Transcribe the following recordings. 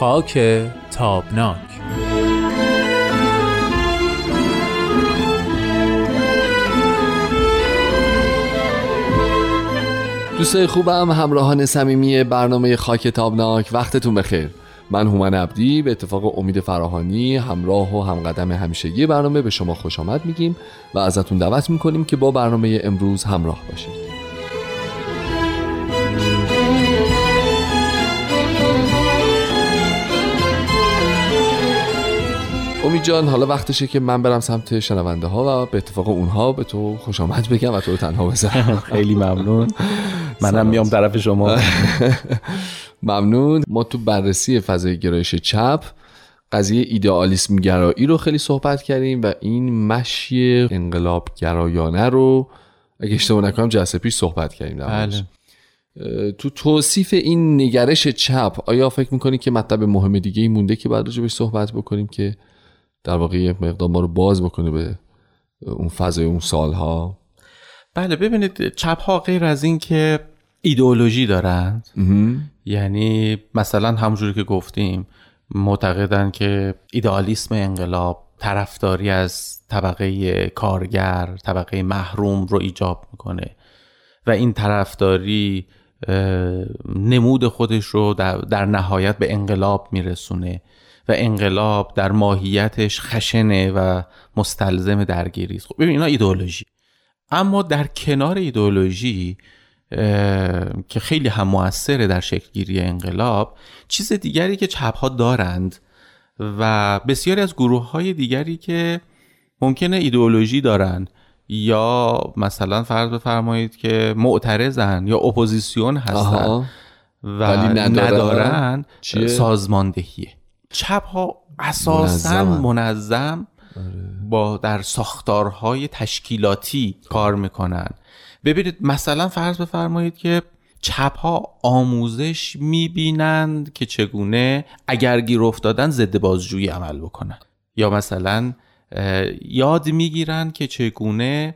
خاک تابناک. دوستای خوبم همراهان صمیمی برنامه خاک تابناک وقتتون بخیر. من هومن عبدی به اتفاق امید فراهانی همراه و همقدم همیشگی برنامه به شما خوش آمد میگیم و ازتون دعوت می‌کنیم که با برنامه امروز همراه باشید. امید جان حالا وقتشه که من برم سمت شنونده ها و به اتفاق اونها به تو خوش آمد بگم و تو رو تنها بذارم. خیلی ممنون. منم میام طرف شما. ممنون. ما تو بررسی فضای گرایش چپ قضیه ایدئالیسم گرایی رو خیلی صحبت کردیم و این مشی انقلاب گرایانه رو اگه اشتباه نکنم جلسه پیش صحبت کردیم بله. تو توصیف این نگرش چپ آیا فکر می‌کنی که مطلب مهم دیگه ای مونده که بعد بهش صحبت بکنیم که در واقع یک مقدار ما رو باز بکنه به اون فضای اون سالها. بله ببینید چپ ها غیر از این که ایدئولوژی دارند. یعنی مثلا همونجوری که گفتیم معتقدن که ایدئالیسم انقلاب طرفداری از طبقه کارگر طبقه محروم رو ایجاب می‌کنه و این طرفداری نمود خودش رو در, در نهایت به انقلاب میرسونه. و انقلاب در ماهیتش خشنه و مستلزم درگیری است. خب ببین اینا ایدئولوژی. اما در کنار ایدئولوژی که خیلی هم موثره در شکلگیری انقلاب چیز دیگری که چپ ها دارند و بسیاری از گروه های دیگری که ممکنه ایدئولوژی دارند یا مثلا فرض بفرمایید که معترضن یا اپوزیسیون هستن و ندارن, سازماندهیه. چپ ها اساسا منظم آره. با در ساختارهای تشکیلاتی کار می‌کنن. ببینید مثلا فرض بفرمایید که چپ ها آموزش می‌بینند که چگونه اگر گیر افتادن ضد بازجویی عمل بکنن. یا مثلا یاد می‌گیرند که چگونه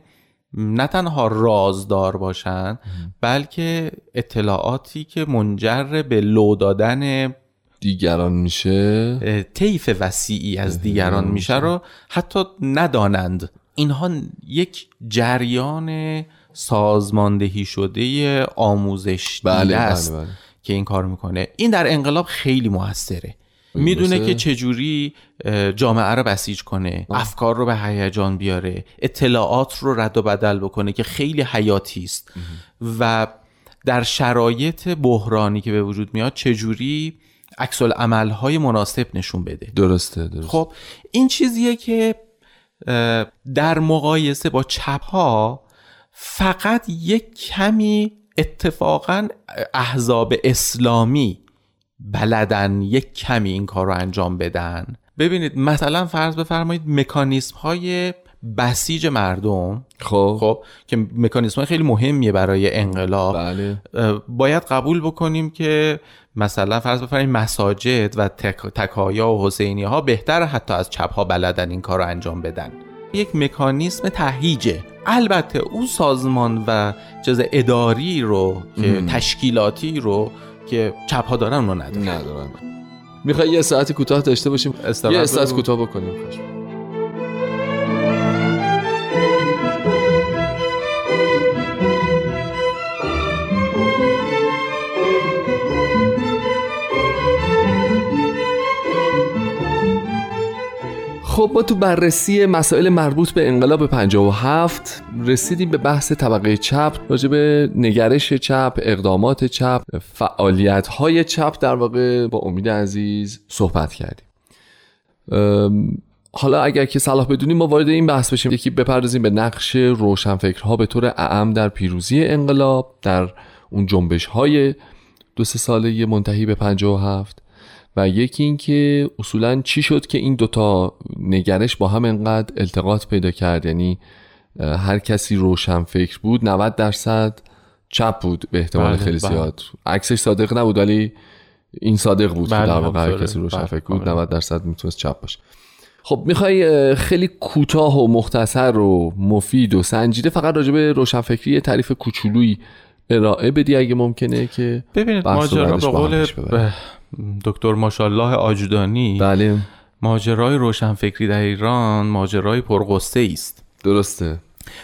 نه تنها رازدار باشند بلکه اطلاعاتی که منجر به لو دادن دیگران میشه؟ طیف وسیعی از دیگران میشه رو حتی ندانند. اینها یک جریان سازماندهی شده آموزش بله است بله. بله. که این کار می‌کنه. این در انقلاب خیلی موثره. می‌دونه که چجوری جامعه رو بسیج کنه افکار رو به هیجان بیاره اطلاعات رو رد و بدل بکنه که خیلی حیاتی است. و در شرایط بحرانی که به وجود میاد چجوری عکس های مناسب نشون بده. درسته درسته. خب این چیزیه که در مقایسه با چپ ها فقط یک کمی اتفاقا احزاب اسلامی بلدن یک کمی این کار رو انجام بدن. ببینید مثلا فرض بفرمایید مکانیسم های بسیج مردم خب. خب که مکانیزم خیلی مهمیه برای انقلاب. بله. باید قبول بکنیم که مثلا فرض بفرمایید مساجد و تکایا و حسینی ها بهتر حتی از چپ ها بلدن این کار رو انجام بدن. یک مکانیسم تهیجه البته اون سازمان و جز اداری رو که تشکیلاتی رو که چپ ها دارن اونو ندارن. ندارن. می‌خوای یه ساعت کوتاه داشته باشیم؟ یه ساعت کوتاه بکنیم. خب ما تو بررسی مسائل مربوط به انقلاب 57 رسیدیم به بحث طبقه چپ راجع به نگرش چپ اقدامات چپ فعالیت های چپ در واقع با امید عزیز صحبت کردیم. حالا اگر که صلاح بدونیم ما وارد این بحث بشیم. یکی بپردازیم به نقش روشنفکرها به طور اعم در پیروزی انقلاب در اون جنبش های دو سه ساله منتهی به 57 و یکی اینکه اصولا چی شد که این دوتا نگرش با هم انقدر التقاط پیدا کرد؟ یعنی هر کسی روشن فکر بود 90 درصد چپ بود به احتمال بله، خیلی بله. زیاد. عکسش صادق نبود ولی این صادق بود بله، در واقع هر کسی روشن بله، فکر بود 90 درصد می‌تونست چپ باشه. خب می‌خوای خیلی کوتاه و مختصر و مفید و سنجیده فقط راجع به روشنفکری تعریف کوچولویی ارائه بدی اگه ممکنه که ببینید ماجرا به قول. دکتر ماشالله آجودانی بله. ماجرای روشنفکری در ایران ماجرای پرقصه است. درسته.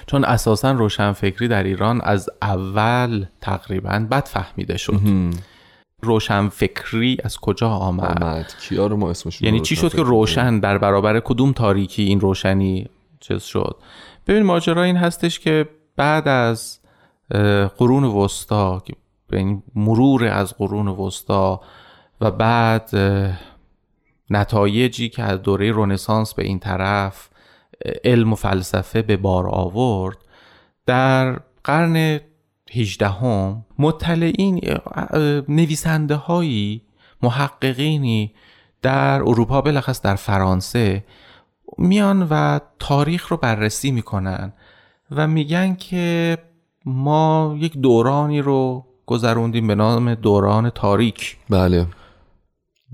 چون اساسا روشنفکری در ایران از اول تقریبا بد فهمیده شد روشنفکری از کجا آمد؟ آمد. کیا رو ما اسمشون یعنی چی شد که روشن در برابر کدوم تاریکی این روشنی چیز شد؟ ببین ماجرا این هستش که بعد از قرون وسطا یعنی مرور از قرون وسطا و بعد نتایجی که از دوره رنسانس به این طرف علم و فلسفه به بار آورد در قرن هجدهم مطلعین نویسنده هایی محققینی در اروپا بلخص در فرانسه میان و تاریخ رو بررسی می‌کنن و میگن که ما یک دورانی رو گذروندیم به نام دوران تاریک. بله.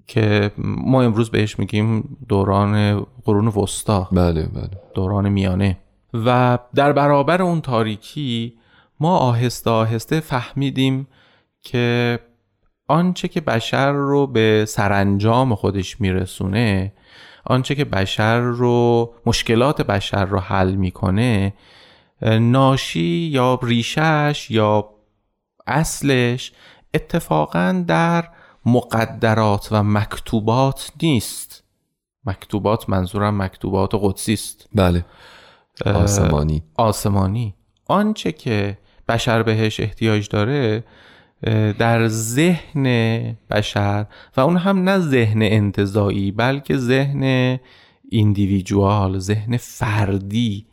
که ما امروز بهش میگیم دوران قرون وسطا. بله بله. دوران میانه. و در برابر اون تاریکی ما آهسته آهسته فهمیدیم که آنچه که بشر رو به سرانجام خودش میرسونه آنچه که بشر رو مشکلات بشر رو حل می‌کنه ناشی یا ریشش یا اصلش اتفاقا در مقدرات و مکتوبات نیست. مکتوبات منظورم مکتوبات قدسی است. بله. آسمانی. آسمانی. آنچه که بشر بهش احتیاج داره در ذهن بشر و اون هم نه ذهن انتظایی بلکه ذهن ایندیویدوال ذهن فردی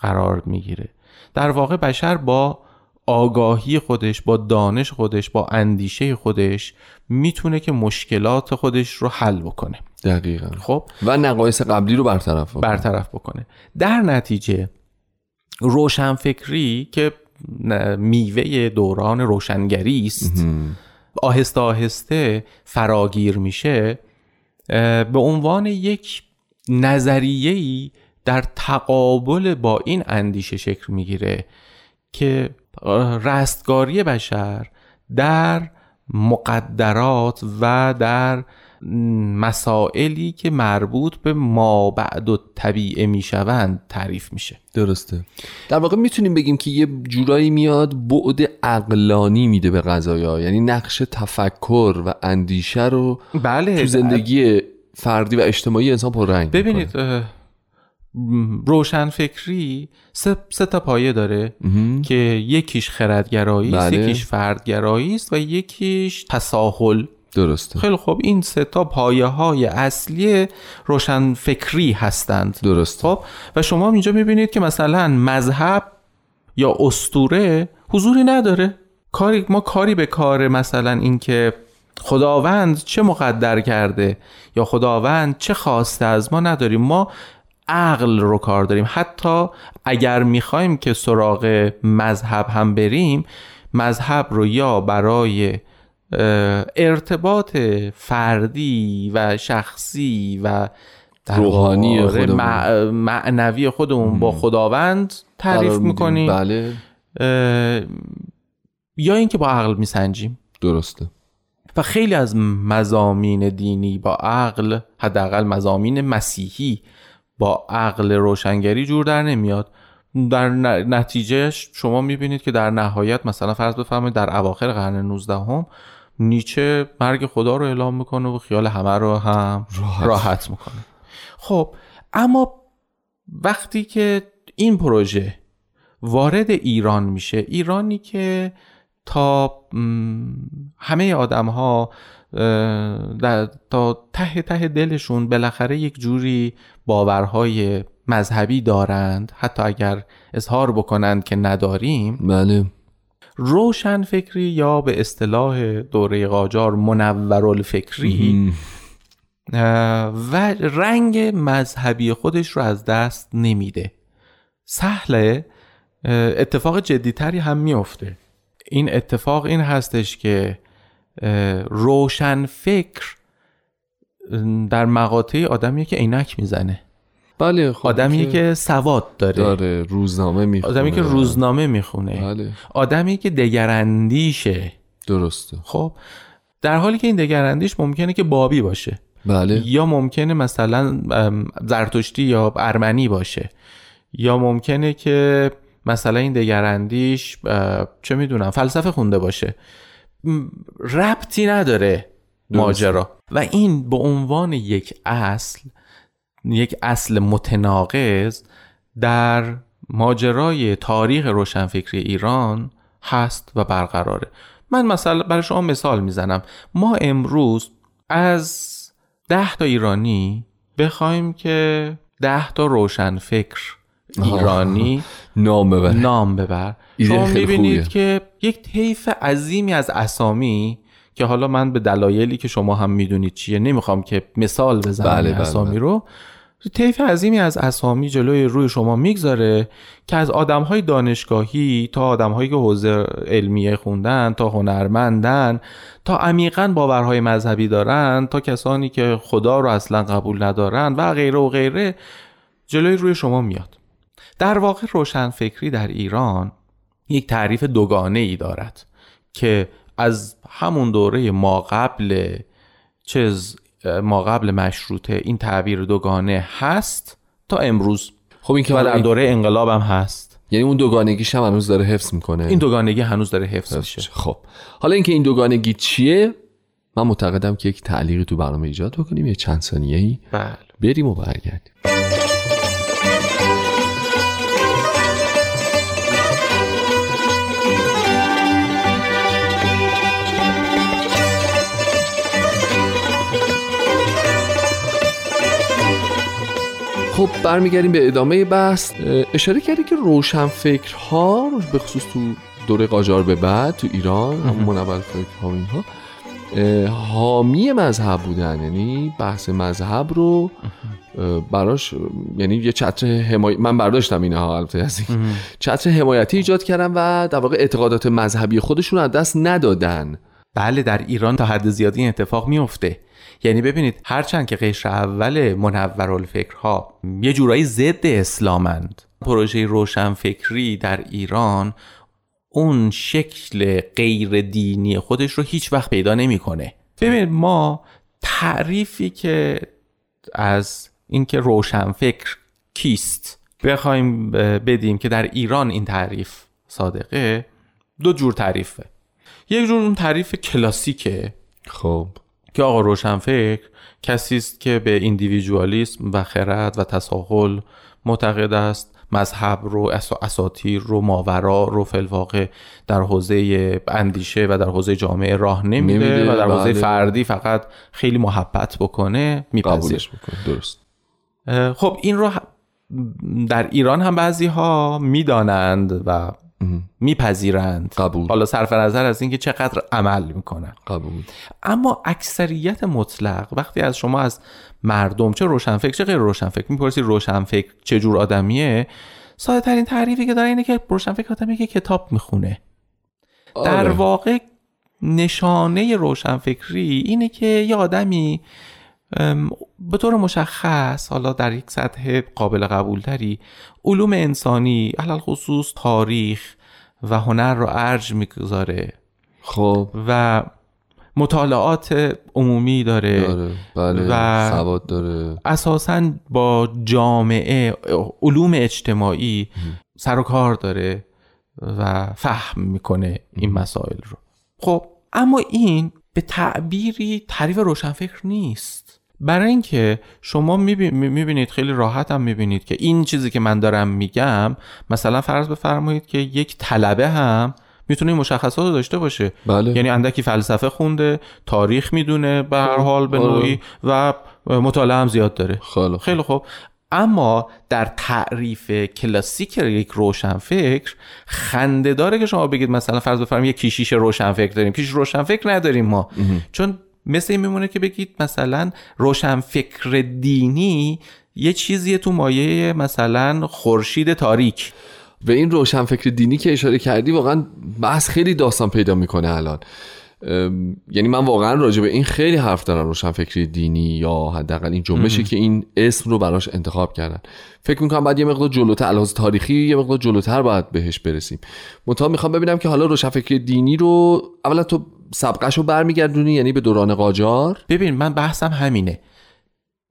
قرار می‌گیره. در واقع بشر با آگاهی خودش با دانش خودش با اندیشه خودش می‌تونه که مشکلات خودش رو حل بکنه. دقیقا. خب؟ و نقایص قبلی رو برطرف کنه. برطرف بکنه. در نتیجه روشنفکری که میوه دوران روشنگری است آهسته آهسته فراگیر میشه به عنوان یک نظریه‌ای در تقابل با این اندیشه شکل می‌گیره که رستگاری بشر در مقدرات و در مسائلی که مربوط به ما بعد و طبیعه می‌شوند تعریف میشه. درسته. در واقع می‌تونیم بگیم که یه جورایی میاد بعد عقلانی میده به قضایا یعنی نقش تفکر و اندیشه رو بله تو زندگی فردی و اجتماعی انسان پررنگ ببینید اه، م، روشنفکری سه, سه تا پایه داره که یکیش خردگرایی است بله. یکیش فردگرایی است و یکیش تساهل. درسته. خیلی خب این سه تا پایه های اصلی روشنفکری هستند. درسته. خب؟ و شما اینجا می‌بینید که مثلا مذهب یا استوره حضوری نداره. کاری ما کاری به کار مثلا اینکه خداوند چه مقدر کرده یا خداوند چه خواسته از ما نداریم ما عقل رو کار داریم. حتی اگر می‌خوایم که سراغ مذهب هم بریم مذهب رو یا برای ارتباط فردی و شخصی و روحانی خودمون. مع- معنوی خودمون با خداوند تعریف. می‌کنیم. بله. یا اینکه با عقل میسنجیم. درسته. و خیلی از مزامین دینی با عقل حداقل مزامین مسیحی با عقل روشنگری جور در نمیاد در ن- نتیجه شما می‌بینید که در نهایت مثلا فرض بفرمایید در اواخر قرن 19 هم نیچه مرگ خدا رو اعلام می‌کنه و خیال همه رو هم راحت. راحت, می‌کنه خب اما وقتی که این پروژه وارد ایران میشه ایرانی که تا همه آدم ها تا ته ته دلشون بالاخره یک جوری باورهای مذهبی دارند. حتی اگر اظهار بکنند که نداریم. بله. روشن فکری یا به اصطلاح دوره قاجار منورالفکری. اه، و رنگ مذهبی خودش رو از دست نمیده. سهله اتفاق جدیتری هم میفته این اتفاق این هستش که روشن فکر در مقاطعی آدمیه که عینک می‌زنه. بله خب آدمی که سواد داره. داره روزنامه می‌خونه. آدمی که روزنامه می‌خونه. بله. آدمی که دگراندیشه. درسته. خب در حالی که این دگراندیش ممکنه که بابی باشه. بله. یا ممکنه مثلا زرتشتی یا ارمنی باشه. یا ممکنه که مثلا این دگراندیش چه می‌دونم فلسفه خونده باشه. ربطی نداره ماجرا. و این به عنوان یک اصل یک اصل متناقض در ماجرای تاریخ روشنفکری ایران هست و برقراره. من مثلا برای شما مثال می‌زنم. ما امروز از ده تا ایرانی بخوایم که ده تا روشنفکر ایرانی. نام ببر. نام ببر. شما می‌بینید. که یک طیف عظیمی از اسامی که حالا من به دلایلی که شما هم می‌دونید چیه نمی‌خوام که مثال بزنم بله، بله، اسامی بله. رو. طیف عظیمی از اسامی جلوی روی شما می‌گذاره که از آدمهای دانشگاهی تا آدمهایی که حوزه علمیه خوندن تا هنرمندن تا عمیقا باورهای مذهبی دارن تا کسانی که خدا رو اصلا قبول ندارن و غیره و غیره جلوی روی شما میاد. در واقع روشنفکری در ایران یک تعریف دوگانه ای دارد که از همون دوره ما قبل چیز ما قبل مشروطه این تعبیر دوگانه هست تا امروز. خب این که در دوره انقلاب هم هست. یعنی اون دوگانگیش هم هنوز داره حفظ می‌کنه. این دوگانگی هنوز داره حفظ میشه. خب. حالا اینکه این دوگانگی چیه؟ من معتقدم که یک تعلیقی تو برنامه ایجاد بکنیم یه چند ثانیه ای بله. بریم و برگردیم. برمیگردیم به ادامه بحث. اشاره کردی که روشنفکرها به خصوص تو دوره قاجار به بعد تو ایران همون منول فکرها و اینها حامی مذهب بودن. یعنی بحث مذهب رو براش یعنی یه چتر حمای من برداشتم اینها البته از این چتر حمایتی ایجاد کردن و در واقع اعتقادات مذهبی خودشون رو از دست ندادن. بله در ایران تا حد زیادی این اتفاق میفته یعنی ببینید هرچند که قشر اول منورالفکرها یه جورایی ضد اسلامند پروژه روشنفکری در ایران اون شکل غیر دینی خودش رو هیچ وقت پیدا نمی‌کنه. ببینید ما تعریفی که از اینکه روشنفکر کیست بخوایم بدیم که در ایران این تعریف صادقه دو جور تعریفه یک جور اون تعریف کلاسیکه. خب. که آقا روشنفکر کسی است که به ایندیویدوالیسم و خرد و تساهل معتقد است مذهب رو اس- اساطیر رو ماورا رو فلواقع در حوزه اندیشه و در حوزه جامعه راه نمیده, و در حوزه بله. فردی فقط خیلی محبت بکنه میپذیر قبولش می‌کنه درست. خب این رو در ایران هم بعضی ها می‌دانند و میپذیرند. قبول. حالا صرف نظر از اینکه چقدر عمل می‌کنن. قبول. اما اکثریت مطلق وقتی از شما از مردم چه روشنفکر چه غیر روشنفکر می‌پرسی روشنفکر چه جور آدمیه ساده ترین تعریفی که داره اینه که روشنفکر آدمیه که کتاب می‌خونه. در آره. واقع نشانه روشنفکری اینه که یه آدمی به طور مشخص حالا در یک سطح قابل قبول تری علوم انسانی علل خصوص تاریخ و هنر رو ارج می‌گذاره. خب. و مطالعات عمومی داره. داره. بله. و- سواد داره. اساسا با جامعه علوم اجتماعی سر و کار داره و فهم می‌کنه این مسائل رو. خب اما این به تعبیری تعریف روشنفکر نیست. برای اینکه شما می‌بینید خیلی راحت هم می‌بینید که این چیزی که من دارم میگم مثلا فرض بفرمایید که یک طلبه هم می‌تونه این مشخصات رو داشته باشه. بله. یعنی اندکی فلسفه خونده تاریخ می‌دونه به هر حال به آره. نوعی و مطالعه هم زیاد داره. خیلی خوب. خیلی خوب. اما در تعریف کلاسیک یک روشنفکر خنده داره که شما بگید مثلا فرض بفرمایید یک کیشیش روشنفکر داریم. کیشیش روشنفکر نداریم ما. چون مثل این میمونه که بگید مثلا روشنفکر دینی یه چیزیه تو مایه مثلا خورشید تاریک. به این روشنفکر دینی که اشاره کردی واقعا بحث خیلی داستان پیدا می‌کنه الان. یعنی من واقعا راجع به این خیلی حرف دارم روشن فکری دینی یا حداقل این جنبشی که این اسم رو براش انتخاب کردن. فکر می‌کنم بعد یه مقدار جلوتر الهاز تاریخی یه مقدار جلوتر باید بهش برسیم. منتها می‌خوام ببینم که حالا روشن فکری دینی رو اولا تو سبقش رو برمیگردونی یعنی به دوران قاجار ببین من بحثم همینه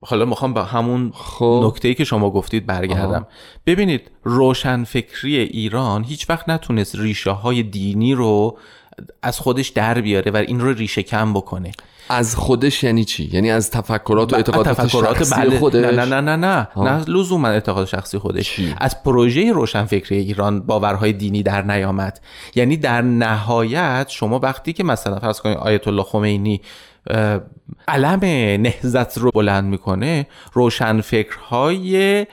حالا می‌خوام با همون خب. نکته ای که شما گفتید برگردم آها. ببینید روشنفکری ایران هیچ وقت نتونست ریشه های دینی رو از خودش در بیاره و این رو ریشه کم بکنه. از خودش یعنی چی؟ یعنی از تفکرات و اعتقادات تفکرات شخصی بله. خودش؟ نه نه نه نه نه, نه لزوما اعتقاد شخصی خودش. چی؟ از پروژه روشنفکری ایران باورهای دینی در نیامد. یعنی در نهایت شما وقتی که مثلا فرض کنید آیت الله خمینی علم نهزت رو بلند می‌کنه روشنفکرهای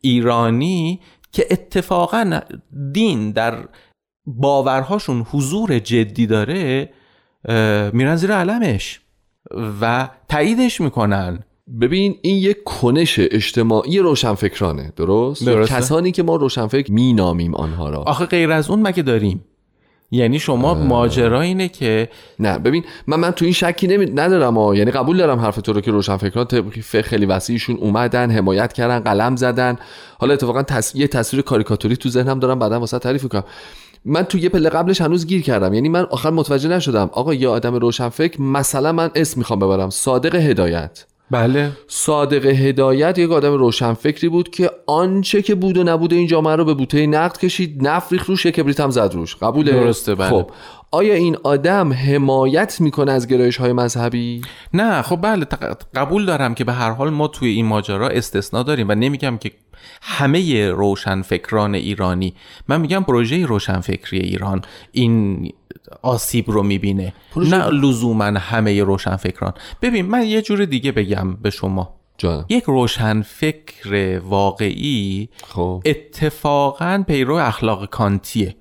ایرانی که اتفاقا دین در باورهاشون حضور جدی داره میرن زیر علمش و تاییدش می‌کنن ببین این یک کنش اجتماعی روشنفکرانه درست؟ درسته. کسانی که ما روشنفکر مینامیم آنها را آخه غیر از اون مگه داریم یعنی شما ماجرا اینه که نه ببین من من تو این شکی نمی... ندارم ها. یعنی قبول دارم حرف تو رو که روشنفکران فکر خیلی وسیعشون اومدن حمایت کردن قلم زدن حالا اتفاقا تص... یه تصویر کاریکاتوری تو ذهنم دارم بعدا واسه تعریف کنم من تو یه پله قبلش هنوز گیر کردم. یعنی من آخر متوجه نشدم. آقا یه آدم روشنفکر مثلا من اسم می‌خوام ببرم. صادق هدایت. بله. صادق هدایت یک آدم روشنفکری بود که آنچه که بود و نبود این جامعه رو به بوته نقد کشید نفریخ روش یک کبریت هم زد روش. قبوله. درسته بله. خب. آیا این آدم حمایت می‌کنه از گرایش های مذهبی؟ نه خب بله قبول دارم که به هر حال ما توی این ماجرا استثنا داریم و نمیگم که همه روشنفکران ایرانی من میگم پروژه روشنفکری ایران این آسیب رو می‌بینه. نه لزوما همه روشنفکران. ببین من یه جور دیگه بگم به شما. جانم. یک روشنفکر واقعی خب. اتفاقا پیرو اخلاق کانتیه.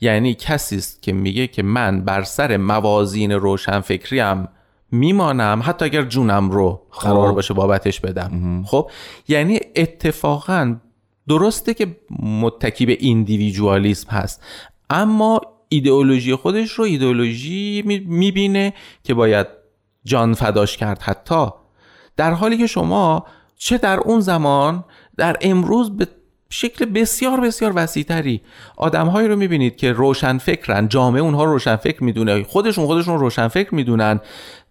یعنی کسی است که میگه که من بر سر موازین روشنفکری هم میمانم حتی اگر جونم رو قرار خب. باشه بابتش بدم. خب؟ یعنی اتفاقا درسته که متکی به ایندیویدوالیسم هست اما ایدئولوژی خودش رو ایدئولوژی می‌بینه که باید جان فداش کرد حتی. در حالی که شما چه در اون زمان در امروز به شکل بسیار بسیار وسیعتری آدمهایی رو می‌بینید که روشن فکرن جامعه اونها روشن فکر می‌دونه خودشون خودشون روشن فکر می‌دونن.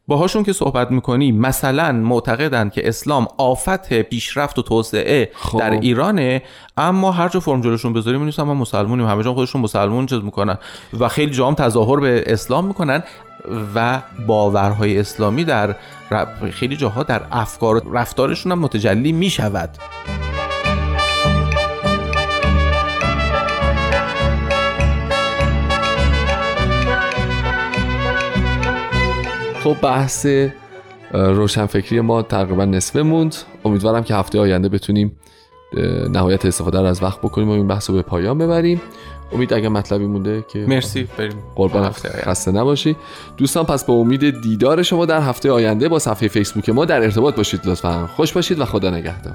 باهاشون که صحبت می‌کنی مثلا معتقدن که اسلام آفت پیشرفت و توسعه خب. در ایرانه اما هر جا فرم جلوشون بذاریم می‌نویسن ما مسلمونیم. همه جا خودشون مسلمون چیز می‌کنن. و خیلی جام تظاهر به اسلام می‌کنن و باورهای اسلامی در خیلی جاها در افکار و رفتارشون هم متجلی می‌شود. خب بحث روشنفکری ما تقریبا نصفه موند. امیدوارم که هفته آینده بتونیم نهایت استفاده رو از وقت بکنیم و این بحث رو به پایان ببریم. امید اگه مطلبی مونده که مرسی بریم. قربان هفته خسته نباشی. دوستان پس به امید دیدار شما در هفته آینده با صفحه فیسبوک ما در ارتباط باشید لطفا. خوش باشید و خدا نگهدار.